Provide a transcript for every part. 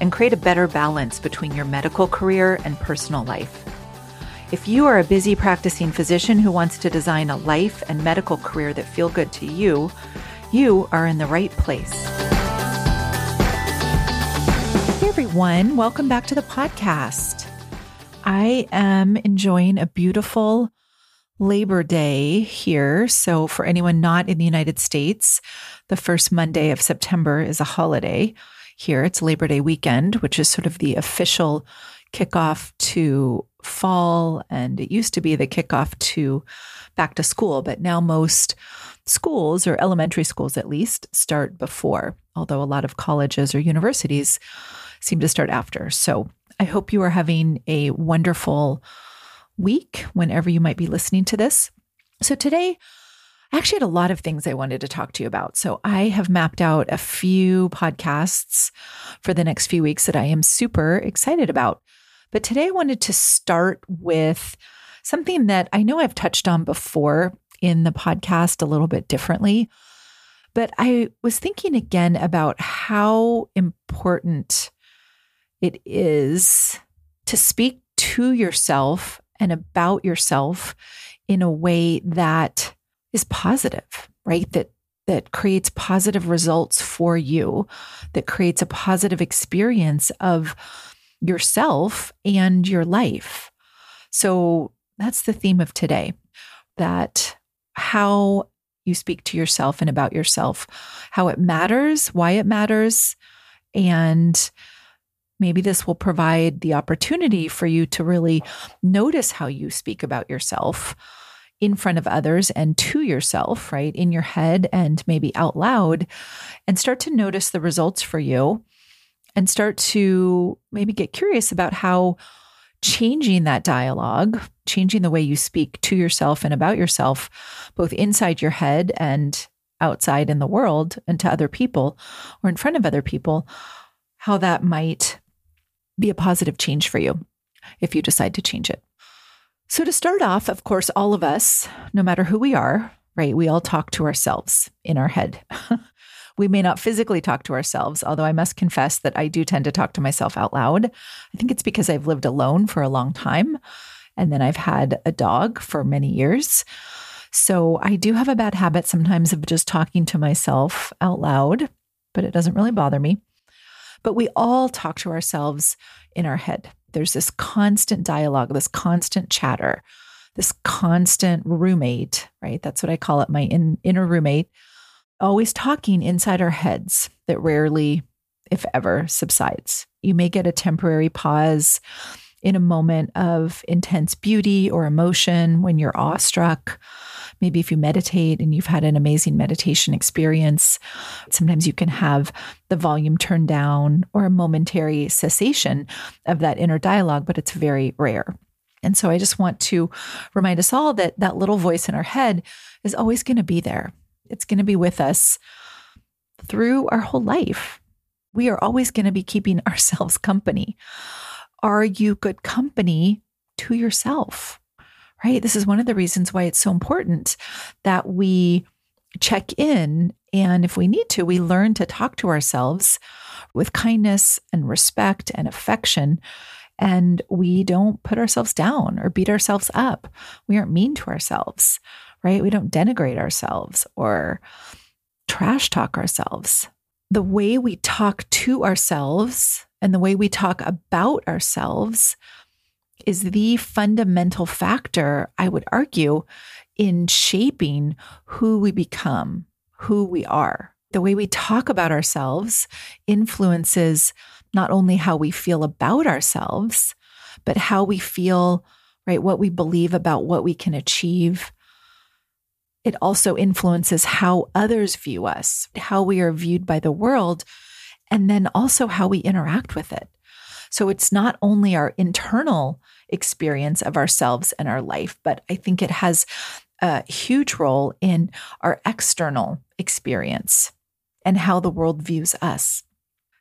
and create a better balance between your medical career and personal life. If you are a busy practicing physician who wants to design a life and medical career that feel good to you, you are in the right place. Hey everyone, welcome back to the podcast. I am enjoying a beautiful Labor Day here. So, for anyone not in the United States, the first Monday of September is a holiday here. It's Labor Day weekend, which is sort of the official kickoff to fall. And it used to be the kickoff to back to school, but now most schools, or elementary schools at least, start before, although a lot of colleges or universities seem to start after. So I hope you are having a wonderful week whenever you might be listening to this. So today, I actually had a lot of things I wanted to talk to you about. So I have mapped out a few podcasts for the next few weeks that I am super excited about. But today I wanted to start with something that I know I've touched on before in the podcast a little bit differently. But I was thinking again about how important it is to speak to yourself and about yourself in a way that is positive, right? That that creates positive results for you, that creates a positive experience of yourself and your life. So that's the theme of today that how you speak to yourself and about yourself, how it matters, why it matters, and maybe this will provide the opportunity for you to really notice how you speak about yourself in front of others and to yourself, right? In your head and maybe out loud, and start to notice the results for you and start to maybe get curious about how changing that dialogue, changing the way you speak to yourself and about yourself, both inside your head and outside in the world and to other people or in front of other people, how that might be a positive change for you if you decide to change it. So, to start off, of course, all of us, no matter who we are, right, we all talk to ourselves in our head. we may not physically talk to ourselves, although I must confess that I do tend to talk to myself out loud. I think it's because I've lived alone for a long time. And then I've had a dog for many years. So I do have a bad habit sometimes of just talking to myself out loud, but it doesn't really bother me. But we all talk to ourselves in our head. There's this constant dialogue, this constant chatter, this constant roommate, right? That's what I call it, my in, inner roommate, always talking inside our heads that rarely, if ever, subsides. You may get a temporary pause in a moment of intense beauty or emotion when you're awestruck Maybe if you meditate and you've had an amazing meditation experience, sometimes you can have the volume turned down or a momentary cessation of that inner dialogue, but it's very rare. And so I just want to remind us all that that little voice in our head is always going to be there. It's going to be with us through our whole life. We are always going to be keeping ourselves company. Are you good company to yourself? Right? This is one of the reasons why it's so important that we check in. And if we need to, we learn to talk to ourselves with kindness and respect and affection. And we don't put ourselves down or beat ourselves up. We aren't mean to ourselves, right? We don't denigrate ourselves or trash talk ourselves. The way we talk to ourselves and the way we talk about ourselves is the fundamental factor, I would argue, in shaping who we become, who we are. The way we talk about ourselves influences not only how we feel about ourselves, but how we feel, right? What we believe about what we can achieve. It also influences how others view us, how we are viewed by the world, and then also how we interact with it. So it's not only our internal experience of ourselves and our life, but I think it has a huge role in our external experience and how the world views us.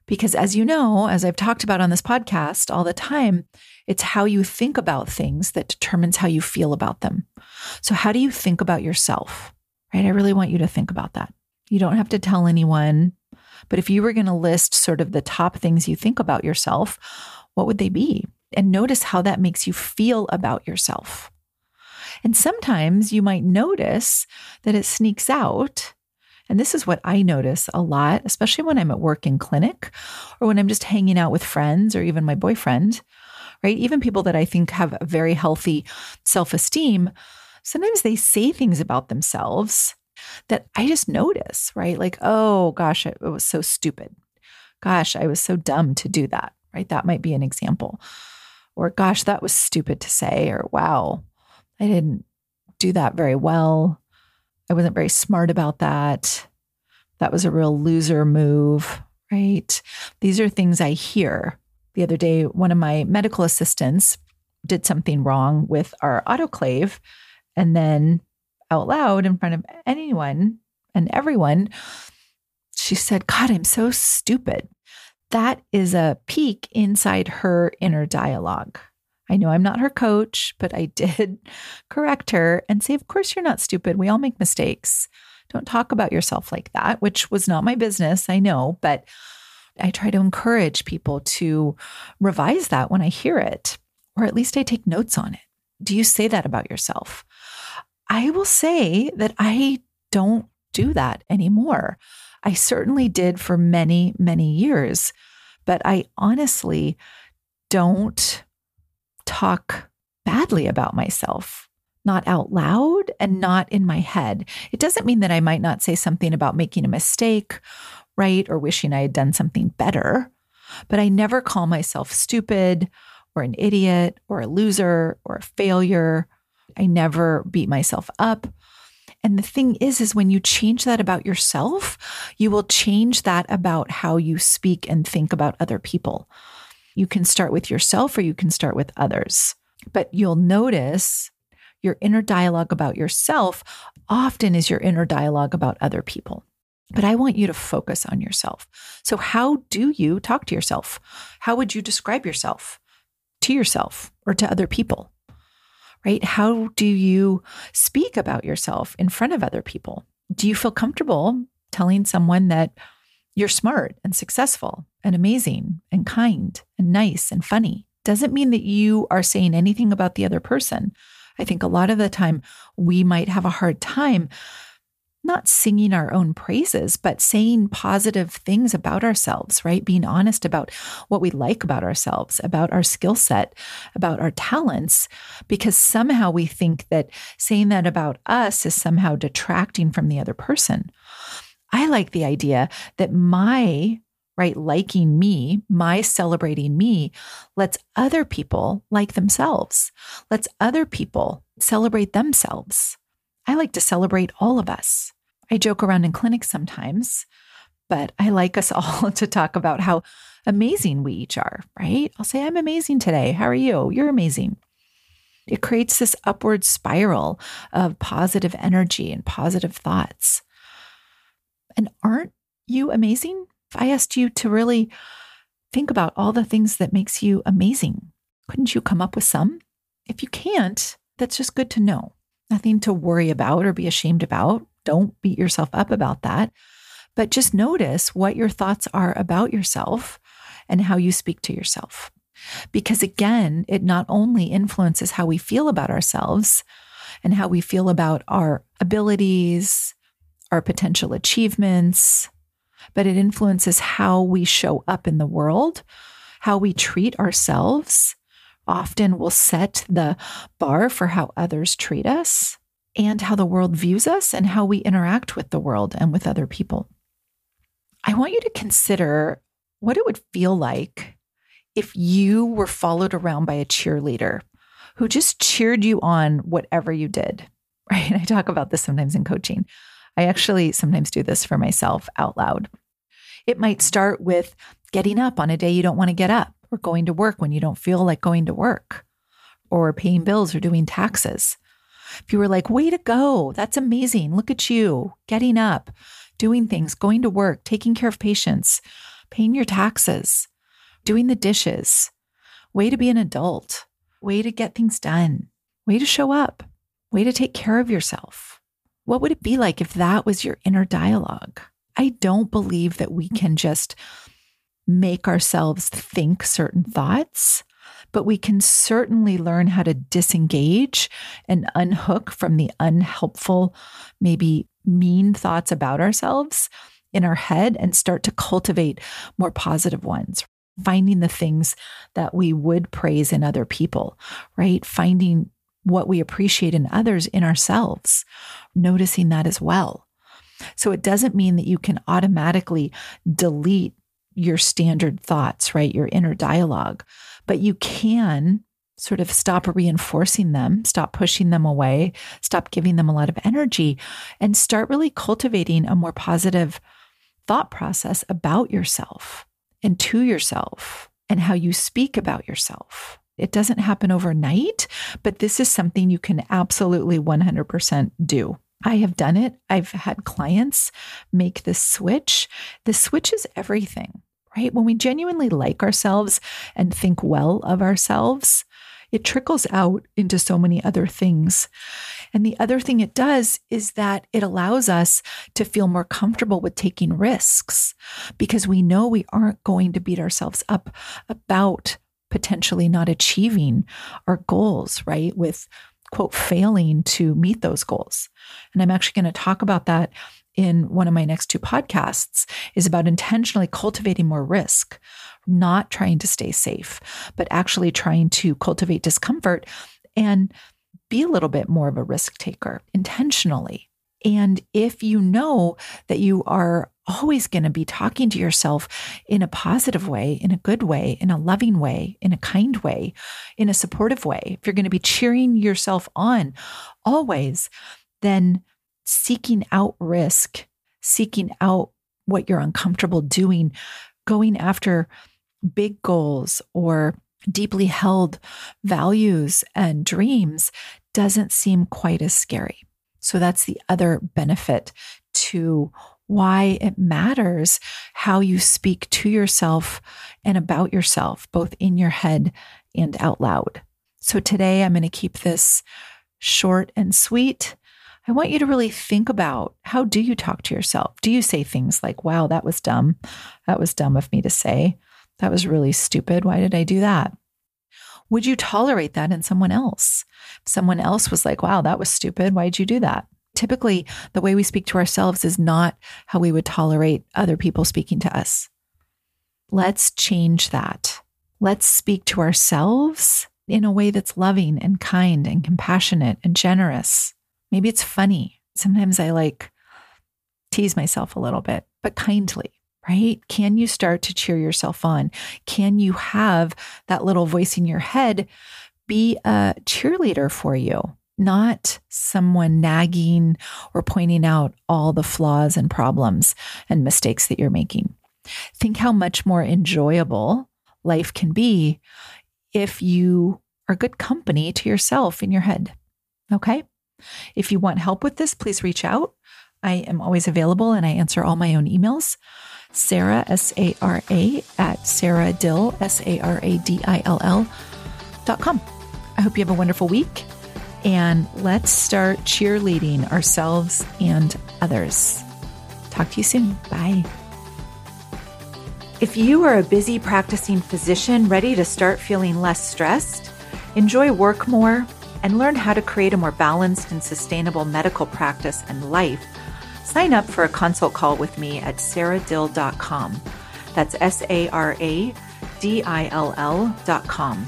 Because as you know, as I've talked about on this podcast all the time, it's how you think about things that determines how you feel about them. So, how do you think about yourself? Right? I really want you to think about that. You don't have to tell anyone, but if you were going to list sort of the top things you think about yourself, what would they be? And notice how that makes you feel about yourself. And sometimes you might notice that it sneaks out and this is what I notice a lot, especially when I'm at work in clinic or when I'm just hanging out with friends or even my boyfriend, right? Even people that I think have a very healthy self esteem, sometimes they say things about themselves that I just notice, right? Like, oh gosh, it was so stupid. Gosh, I was so dumb to do that, right? That might be an example. Or gosh, that was stupid to say. Or wow, I didn't do that very well. I wasn't very smart about that. That was a real loser move, right? These are things I hear. The other day, one of my medical assistants did something wrong with our autoclave. And then out loud in front of anyone and everyone, she said, God, I'm so stupid. That is a peek inside her inner dialogue. I know I'm not her coach, but I did correct her and say, Of course, you're not stupid. We all make mistakes. Don't talk about yourself like that, which was not my business. I know, but I try to encourage people to revise that when I hear it, or at least I take notes on it. Do you say that about yourself? I will say that I don't do that anymore. I certainly did for many, many years, but I honestly don't talk badly about myself, not out loud and not in my head. It doesn't mean that I might not say something about making a mistake, right? Or wishing I had done something better, but I never call myself stupid or an idiot or a loser or a failure. I never beat myself up. And the thing is, is when you change that about yourself, you will change that about how you speak and think about other people. You can start with yourself or you can start with others. But you'll notice your inner dialogue about yourself often is your inner dialogue about other people. But I want you to focus on yourself. So, how do you talk to yourself? How would you describe yourself to yourself or to other people? Right? How do you speak about yourself in front of other people? Do you feel comfortable telling someone that you're smart and successful and amazing and kind and nice and funny. Doesn't mean that you are saying anything about the other person. I think a lot of the time we might have a hard time not singing our own praises, but saying positive things about ourselves, right? Being honest about what we like about ourselves, about our skill set, about our talents, because somehow we think that saying that about us is somehow detracting from the other person. I like the idea that my right liking me, my celebrating me lets other people like themselves, lets other people celebrate themselves. I like to celebrate all of us. I joke around in clinics sometimes, but I like us all to talk about how amazing we each are, right? I'll say, I'm amazing today. How are you? You're amazing. It creates this upward spiral of positive energy and positive thoughts. And aren't you amazing? If I asked you to really think about all the things that makes you amazing, couldn't you come up with some? If you can't, that's just good to know. Nothing to worry about or be ashamed about. Don't beat yourself up about that. But just notice what your thoughts are about yourself and how you speak to yourself. Because again, it not only influences how we feel about ourselves and how we feel about our abilities, our potential achievements, but it influences how we show up in the world, how we treat ourselves. Often will set the bar for how others treat us and how the world views us and how we interact with the world and with other people. I want you to consider what it would feel like if you were followed around by a cheerleader who just cheered you on whatever you did. Right? I talk about this sometimes in coaching. I actually sometimes do this for myself out loud. It might start with getting up on a day you don't want to get up. or going to work when you don't feel like going to work, or paying bills or doing taxes. If you were like, way to go, that's amazing. Look at you getting up, doing things, going to work, taking care of patients, paying your taxes, doing the dishes, way to be an adult, way to get things done, way to show up, way to take care of yourself. What would it be like if that was your inner dialogue? I don't believe that we can just make ourselves think certain thoughts, but we can certainly learn how to disengage and unhook from the unhelpful, maybe mean thoughts about ourselves in our head and start to cultivate more positive ones. Finding the things that we would praise in other people, right? Finding what we appreciate in others in ourselves, noticing that as well. So it doesn't mean that you can automatically delete your standard thoughts, right? Your inner dialogue, but you can sort of stop reinforcing them, stop pushing them away, stop giving them a lot of energy, and start really cultivating a more positive thought process about yourself and to yourself and how you speak about yourself. It doesn't happen overnight, but this is something you can absolutely 100% do. I have done it. I've had clients make this switch. The switch is everything, right? When we genuinely like ourselves and think well of ourselves, it trickles out into so many other things. And the other thing it does is that it allows us to feel more comfortable with taking risks because we know we aren't going to beat ourselves up about potentially not achieving our goals, right? With quote, failing to meet those goals. And I'm actually going to talk about that in one of my next two podcasts is about intentionally cultivating more risk, not trying to stay safe, but actually trying to cultivate discomfort and be a little bit more of a risk taker intentionally. And if you know that you are always going to be talking to yourself in a positive way, in a good way, in a loving way, in a kind way, in a supportive way, if you're going to be cheering yourself on always, then seeking out risk, seeking out what you're uncomfortable doing, going after big goals or deeply held values and dreams doesn't seem quite as scary. So that's the other benefit to why it matters how you speak to yourself and about yourself, both in your head and out loud. So today I'm going to keep this short and sweet. I want you to really think about how do you talk to yourself? Do you say things like, wow, that was dumb. That was dumb of me to say. That was really stupid. Why did I do that? Would you tolerate that in someone else? If someone else was like, wow, that was stupid. Why'd you do that? Typically, the way we speak to ourselves is not how we would tolerate other people speaking to us. Let's change that. Let's speak to ourselves in a way that's loving and kind and compassionate and generous. Maybe it's funny. Sometimes I like tease myself a little bit, but kindly right? Can you start to cheer yourself on? Can you have that little voice in your head be a cheerleader for you? Not someone nagging or pointing out all the flaws and problems and mistakes that you're making. Think how much more enjoyable life can be if you are good company to yourself in your head. Okay. If you want help with this, please reach out. I am always available and I answer all my own emails. Sara, S A R A, at Sara Dill, S A R A D I L L dot com. I hope you have a wonderful week and let's start cheerleading ourselves and others. Talk to you soon. Bye. If you are a busy practicing physician ready to start feeling less stressed, enjoy work more, and learn how to create a more balanced and sustainable medical practice and life, sign up for a consult call with me at saradill.com. That's S A R A D I L L.com.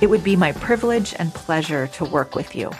It would be my privilege and pleasure to work with you.